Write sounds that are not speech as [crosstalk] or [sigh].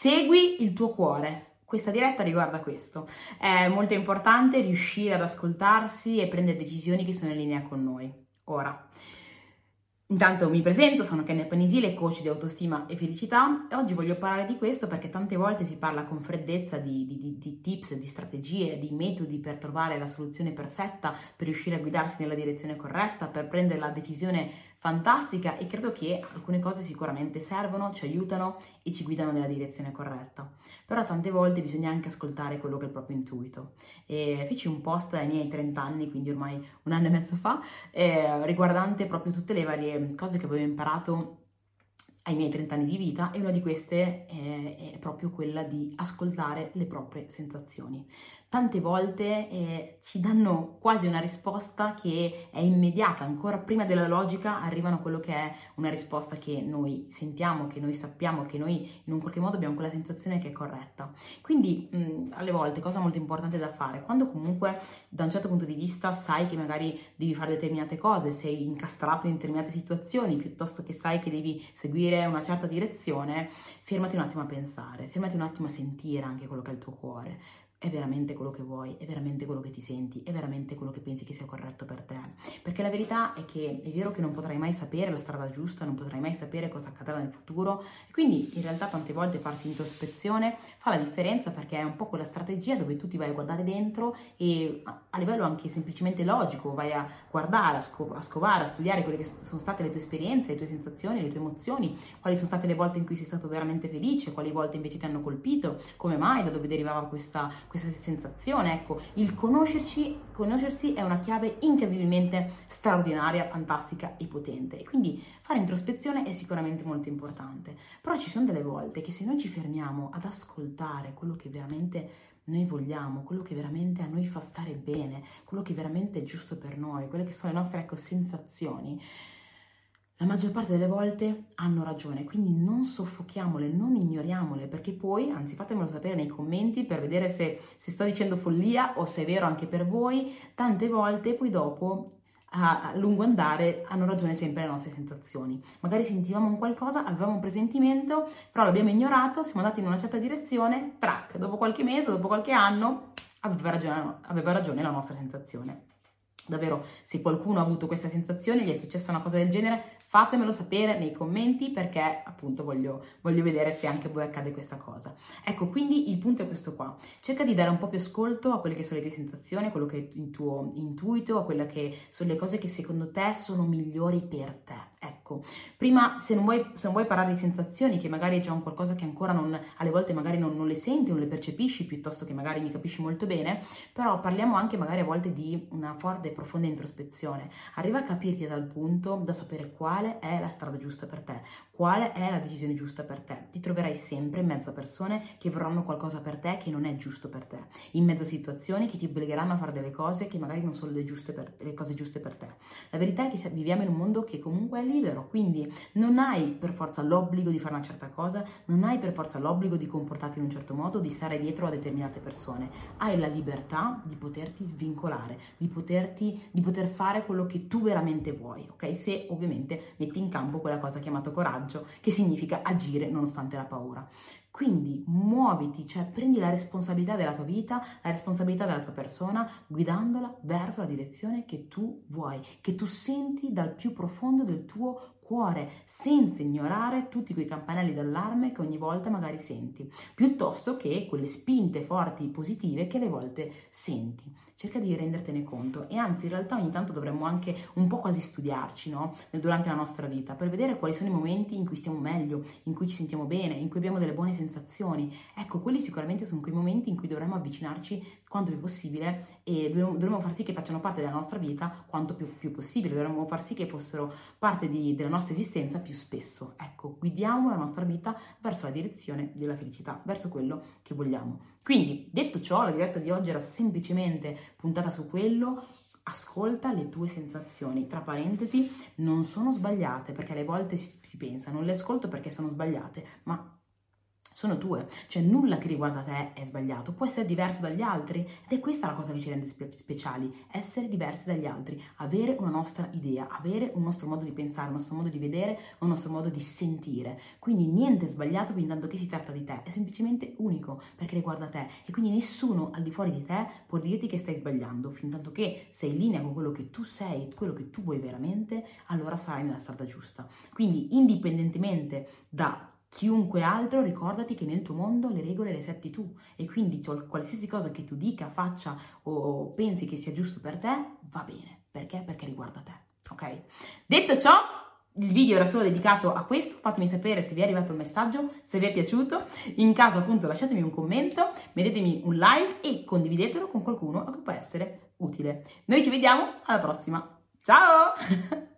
Segui il tuo cuore. Questa diretta riguarda questo. È molto importante riuscire ad ascoltarsi e prendere decisioni che sono in linea con noi. Ora, Intanto mi presento, sono Kenya Panisile, coach di autostima e felicità e oggi voglio parlare di questo perché tante volte si parla con freddezza di, di, di, di, tips, di strategie, di metodi per trovare la soluzione perfetta, per riuscire a guidarsi nella direzione corretta, per prendere la decisione fantastica e credo che alcune cose sicuramente servono, ci aiutano e ci guidano nella direzione corretta. Però tante volte bisogna anche ascoltare quello che è il proprio intuito. E feci un post ai miei 30 anni, quindi ormai un anno e mezzo fa, eh, riguardante proprio tutte le varie cose che avevo imparato ai miei 30 anni di vita e una di queste è, è proprio quella di ascoltare le proprie sensazioni tante volte eh, ci danno quasi una risposta che è immediata, ancora prima della logica arrivano a quello che è una risposta che noi sentiamo, che noi sappiamo, che noi in un qualche modo abbiamo quella sensazione che è corretta. Quindi mh, alle volte cosa molto importante da fare, quando comunque da un certo punto di vista sai che magari devi fare determinate cose, sei incastrato in determinate situazioni, piuttosto che sai che devi seguire una certa direzione, fermati un attimo a pensare, fermati un attimo a sentire anche quello che è il tuo cuore è veramente quello che vuoi, è veramente quello che ti senti, è veramente quello che pensi che sia corretto per te. Perché la verità è che è vero che non potrai mai sapere la strada giusta, non potrai mai sapere cosa accadrà nel futuro, e quindi in realtà tante volte farsi introspezione fa la differenza perché è un po' quella strategia dove tu ti vai a guardare dentro e a livello anche semplicemente logico vai a guardare, a, sco- a scovare, a studiare quelle che sono state le tue esperienze, le tue sensazioni, le tue emozioni, quali sono state le volte in cui sei stato veramente felice, quali volte invece ti hanno colpito, come mai, da dove derivava questa questa sensazione. Ecco, il conoscerci, conoscersi è una chiave incredibilmente straordinaria, fantastica e potente. E quindi fare introspezione è sicuramente molto importante. Però ci sono delle volte che se noi ci fermiamo ad ascoltare quello che veramente noi vogliamo, quello che veramente a noi fa stare bene, quello che veramente è giusto per noi, quelle che sono le nostre ecco, sensazioni, la maggior parte delle volte hanno ragione, quindi non soffochiamole, non ignoriamole, perché poi, anzi fatemelo sapere nei commenti per vedere se, se sto dicendo follia o se è vero anche per voi, tante volte poi dopo a lungo andare hanno ragione sempre le nostre sensazioni. Magari sentivamo un qualcosa, avevamo un presentimento, però l'abbiamo ignorato, siamo andati in una certa direzione, track, dopo qualche mese, dopo qualche anno, aveva ragione, aveva ragione la nostra sensazione. Davvero, se qualcuno ha avuto questa sensazione, gli è successa una cosa del genere, fatemelo sapere nei commenti perché appunto voglio, voglio, vedere se anche a voi accade questa cosa. Ecco, quindi il punto è questo qua. Cerca di dare un po' più ascolto a quelle che sono le tue sensazioni, a quello che è il tuo intuito, a quelle che sono le cose che secondo te sono migliori per te. Ecco, prima se non vuoi, se non vuoi parlare di sensazioni, che magari è già un qualcosa che ancora non, alle volte magari non, non le senti, non le percepisci, piuttosto che magari mi capisci molto bene, però parliamo anche magari a volte di una forte e profonda introspezione. Arriva a capirti dal punto da sapere quale quale è la strada giusta per te, quale è la decisione giusta per te. Ti troverai sempre in mezzo a persone che vorranno qualcosa per te che non è giusto per te, in mezzo a situazioni che ti obbligheranno a fare delle cose che magari non sono le, per, le cose giuste per te. La verità è che viviamo in un mondo che comunque è libero, quindi non hai per forza l'obbligo di fare una certa cosa, non hai per forza l'obbligo di comportarti in un certo modo, di stare dietro a determinate persone. Hai la libertà di poterti svincolare, di, poterti, di poter fare quello che tu veramente vuoi, ok? Se ovviamente metti in campo quella cosa chiamata coraggio, che significa agire nonostante la paura. Quindi muoviti, cioè prendi la responsabilità della tua vita, la responsabilità della tua persona, guidandola verso la direzione che tu vuoi, che tu senti dal più profondo del tuo cuore, senza ignorare tutti quei campanelli d'allarme che ogni volta magari senti, piuttosto che quelle spinte forti positive che alle volte senti cerca di rendertene conto e anzi in realtà ogni tanto dovremmo anche un po' quasi studiarci no? durante la nostra vita per vedere quali sono i momenti in cui stiamo meglio, in cui ci sentiamo bene, in cui abbiamo delle buone sensazioni. Ecco, quelli sicuramente sono quei momenti in cui dovremmo avvicinarci quanto più possibile e dovremmo, far sì che facciano parte della nostra vita quanto più, più possibile, dovremmo far sì che fossero parte di, della nostra esistenza più spesso. Ecco, guidiamo la nostra vita verso la direzione della felicità, verso quello che vogliamo. Quindi, detto ciò, la diretta di oggi era semplicemente puntata su quello, ascolta le tue sensazioni. Tra parentesi, non sono sbagliate, perché alle volte si pensa, non le ascolto perché sono sbagliate, ma sono tue, cioè nulla che riguarda te è sbagliato, può essere diverso dagli altri. Ed è questa la cosa che ci rende spe- speciali, essere diversi dagli altri, avere una nostra idea, avere un nostro modo di pensare, un nostro modo di vedere, un nostro modo di sentire. Quindi niente è sbagliato fin tanto che si tratta di te, è semplicemente unico perché riguarda te. E quindi nessuno al di fuori di te può dirti che stai sbagliando, fin tanto che sei in linea con quello che tu sei, quello che tu vuoi veramente, allora sarai nella strada giusta. Quindi indipendentemente da chiunque altro, ricordati che nel tuo mondo le regole le setti tu e quindi qualsiasi cosa che tu dica, faccia o pensi che sia giusto per te, va bene. Perché? Perché riguarda te. Ok? Detto ciò, il video era solo dedicato a questo, fatemi sapere se vi è arrivato il messaggio, se vi è piaciuto, in caso appunto lasciatemi un commento, mettetemi un like e condividetelo con qualcuno a cui può essere utile. Noi ci vediamo alla prossima, ciao! [laughs]